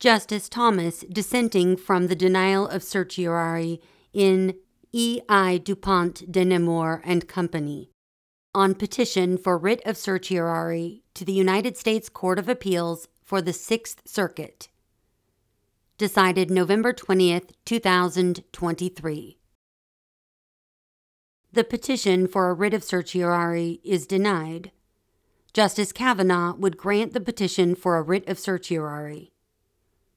Justice Thomas dissenting from the denial of certiorari in E.I. DuPont de Nemours and Company on petition for writ of certiorari to the United States Court of Appeals for the Sixth Circuit. Decided November 20th, 2023. The petition for a writ of certiorari is denied. Justice Kavanaugh would grant the petition for a writ of certiorari.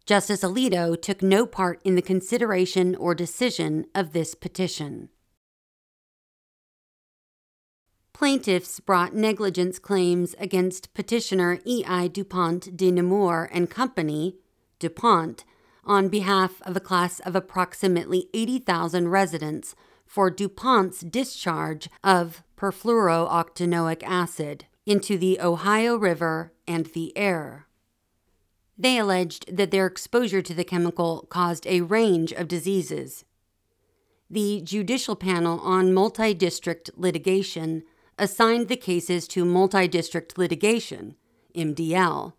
Justice Alito took no part in the consideration or decision of this petition. Plaintiffs brought negligence claims against petitioner E.I. DuPont de Nemours and Company, DuPont, on behalf of a class of approximately 80,000 residents for DuPont's discharge of perfluorooctanoic acid into the Ohio River and the air. They alleged that their exposure to the chemical caused a range of diseases. The Judicial Panel on Multi District Litigation assigned the cases to Multi District Litigation, MDL.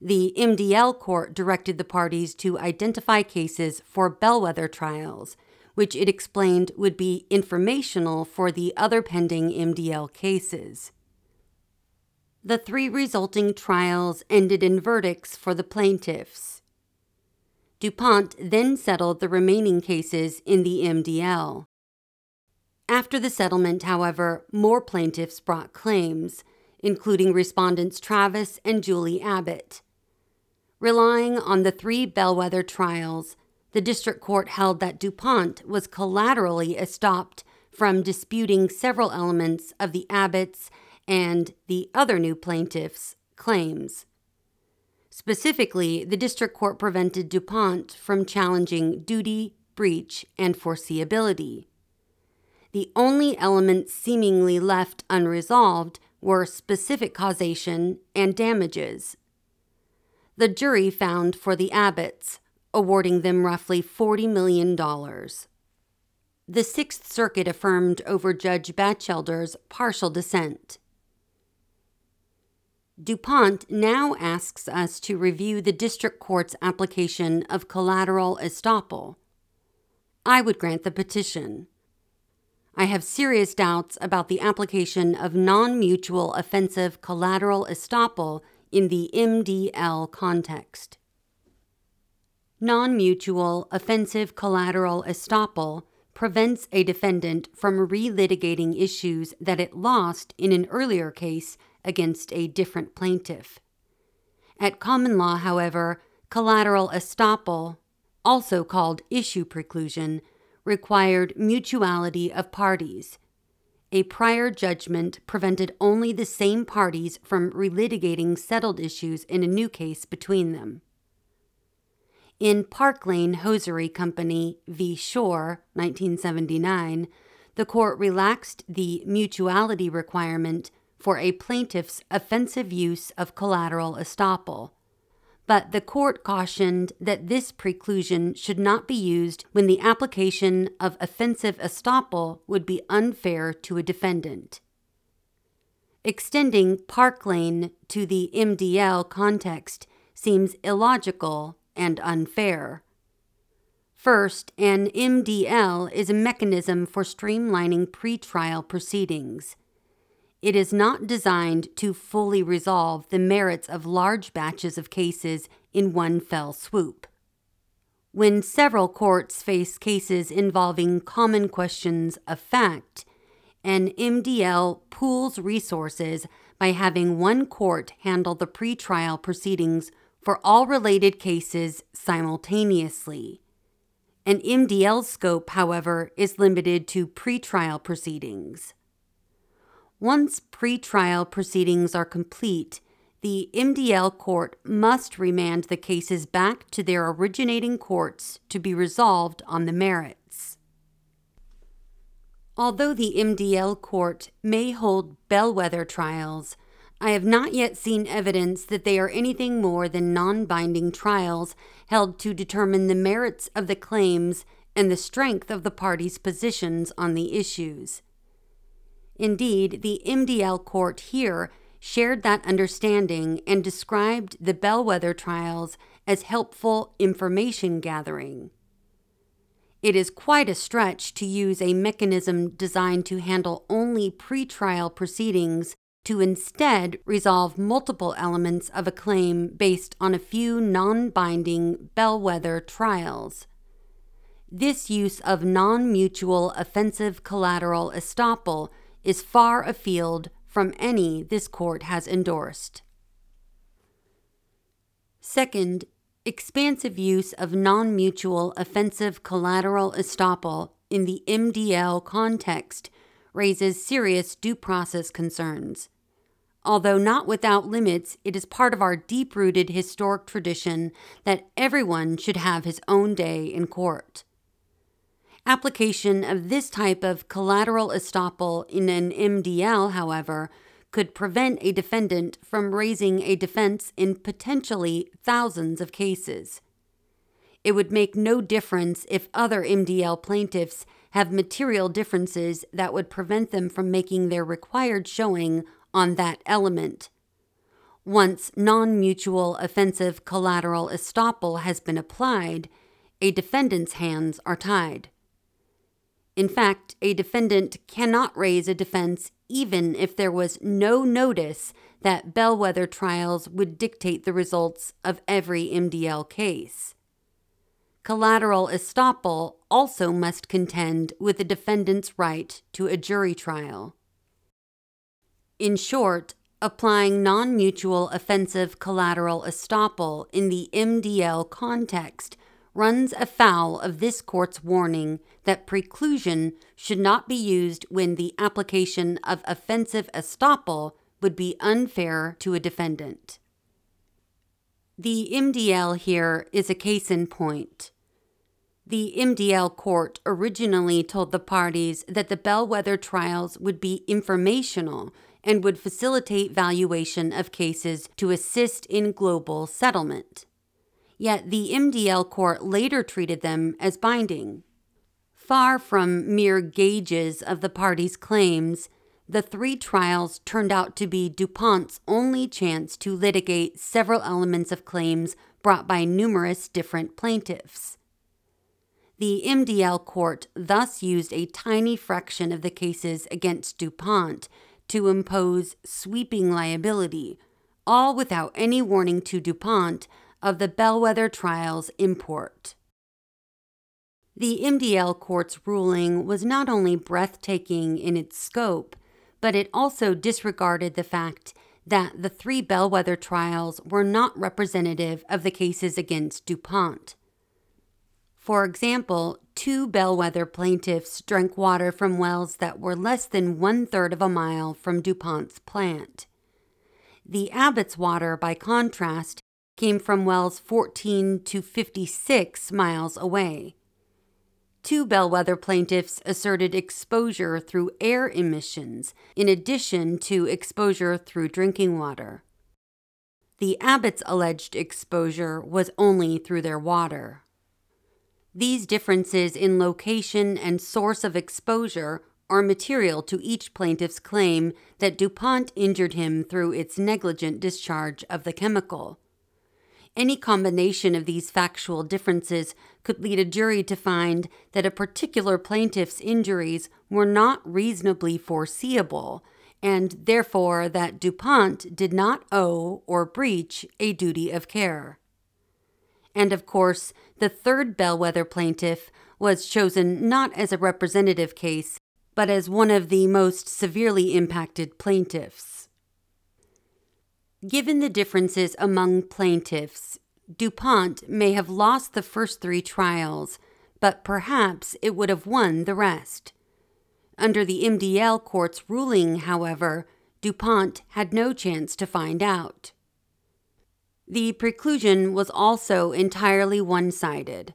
The MDL court directed the parties to identify cases for bellwether trials, which it explained would be informational for the other pending MDL cases. The three resulting trials ended in verdicts for the plaintiffs. DuPont then settled the remaining cases in the MDL. After the settlement, however, more plaintiffs brought claims, including respondents Travis and Julie Abbott. Relying on the three bellwether trials, the district court held that DuPont was collaterally estopped from disputing several elements of the Abbotts and the other new plaintiffs' claims. Specifically, the district court prevented DuPont from challenging duty, breach, and foreseeability the only elements seemingly left unresolved were specific causation and damages. The jury found for the Abbotts, awarding them roughly $40 million. The Sixth Circuit affirmed over Judge Batchelder's partial dissent. DuPont now asks us to review the district court's application of collateral estoppel. I would grant the petition. I have serious doubts about the application of non mutual offensive collateral estoppel in the MDL context. Non mutual offensive collateral estoppel prevents a defendant from relitigating issues that it lost in an earlier case against a different plaintiff. At common law, however, collateral estoppel, also called issue preclusion, required mutuality of parties. A prior judgment prevented only the same parties from relitigating settled issues in a new case between them. In Parklane Hosiery Company v. Shore, 1979, the court relaxed the mutuality requirement for a plaintiff's offensive use of collateral estoppel but the court cautioned that this preclusion should not be used when the application of offensive estoppel would be unfair to a defendant. Extending Parklane to the MDL context seems illogical and unfair. First, an MDL is a mechanism for streamlining pretrial proceedings. It is not designed to fully resolve the merits of large batches of cases in one fell swoop. When several courts face cases involving common questions of fact, an MDL pools resources by having one court handle the pretrial proceedings for all related cases simultaneously. An MDL scope, however, is limited to pretrial proceedings. Once pretrial proceedings are complete, the MDL court must remand the cases back to their originating courts to be resolved on the merits. Although the MDL court may hold bellwether trials, I have not yet seen evidence that they are anything more than non binding trials held to determine the merits of the claims and the strength of the parties' positions on the issues. Indeed, the MDL court here shared that understanding and described the bellwether trials as helpful information gathering. It is quite a stretch to use a mechanism designed to handle only pretrial proceedings to instead resolve multiple elements of a claim based on a few non binding bellwether trials. This use of non mutual offensive collateral estoppel is far afield from any this court has endorsed. Second, expansive use of non mutual offensive collateral estoppel in the MDL context raises serious due process concerns. Although not without limits, it is part of our deep rooted historic tradition that everyone should have his own day in court. Application of this type of collateral estoppel in an MDL, however, could prevent a defendant from raising a defense in potentially thousands of cases. It would make no difference if other MDL plaintiffs have material differences that would prevent them from making their required showing on that element. Once non mutual offensive collateral estoppel has been applied, a defendant's hands are tied. In fact, a defendant cannot raise a defense even if there was no notice that bellwether trials would dictate the results of every MDL case. Collateral estoppel also must contend with the defendant's right to a jury trial. In short, applying non mutual offensive collateral estoppel in the MDL context runs afoul of this court's warning that preclusion should not be used when the application of offensive estoppel would be unfair to a defendant. The MDL here is a case in point. The MDL court originally told the parties that the bellwether trials would be informational and would facilitate valuation of cases to assist in global settlement yet the MDL court later treated them as binding. Far from mere gauges of the parties' claims, the three trials turned out to be DuPont's only chance to litigate several elements of claims brought by numerous different plaintiffs. The MDL court thus used a tiny fraction of the cases against DuPont to impose sweeping liability, all without any warning to DuPont of the bellwether trial's import. The MDL court's ruling was not only breathtaking in its scope, but it also disregarded the fact that the three bellwether trials were not representative of the cases against DuPont. For example, two bellwether plaintiffs drank water from wells that were less than one third of a mile from DuPont's plant. The Abbott's water, by contrast, came from wells 14 to 56 miles away. Two bellwether plaintiffs asserted exposure through air emissions, in addition to exposure through drinking water. The Abbotts' alleged exposure was only through their water. These differences in location and source of exposure are material to each plaintiff's claim that DuPont injured him through its negligent discharge of the chemical. Any combination of these factual differences could lead a jury to find that a particular plaintiff's injuries were not reasonably foreseeable, and therefore that DuPont did not owe or breach a duty of care. And of course, the third bellwether plaintiff was chosen not as a representative case, but as one of the most severely impacted plaintiffs. Given the differences among plaintiffs, DuPont may have lost the first three trials, but perhaps it would have won the rest. Under the MDL court's ruling, however, DuPont had no chance to find out. The preclusion was also entirely one sided.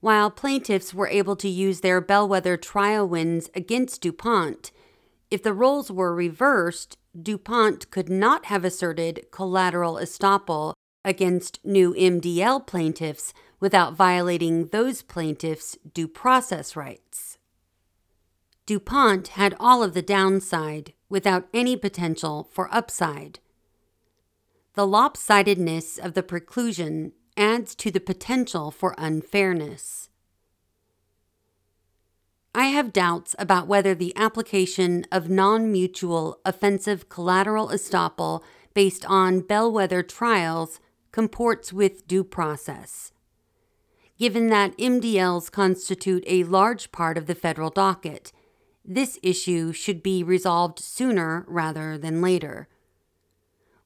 While plaintiffs were able to use their bellwether trial wins against DuPont, if the roles were reversed, DuPont could not have asserted collateral estoppel against new MDL plaintiffs without violating those plaintiffs' due process rights. DuPont had all of the downside without any potential for upside. The lopsidedness of the preclusion adds to the potential for unfairness. I have doubts about whether the application of non mutual offensive collateral estoppel based on bellwether trials comports with due process. Given that MDLs constitute a large part of the federal docket, this issue should be resolved sooner rather than later.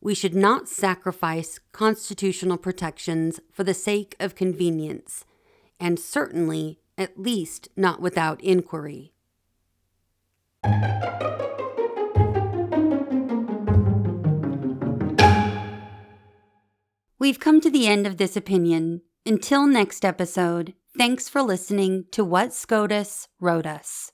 We should not sacrifice constitutional protections for the sake of convenience, and certainly at least not without inquiry. We've come to the end of this opinion. Until next episode, thanks for listening to What SCOTUS Wrote Us.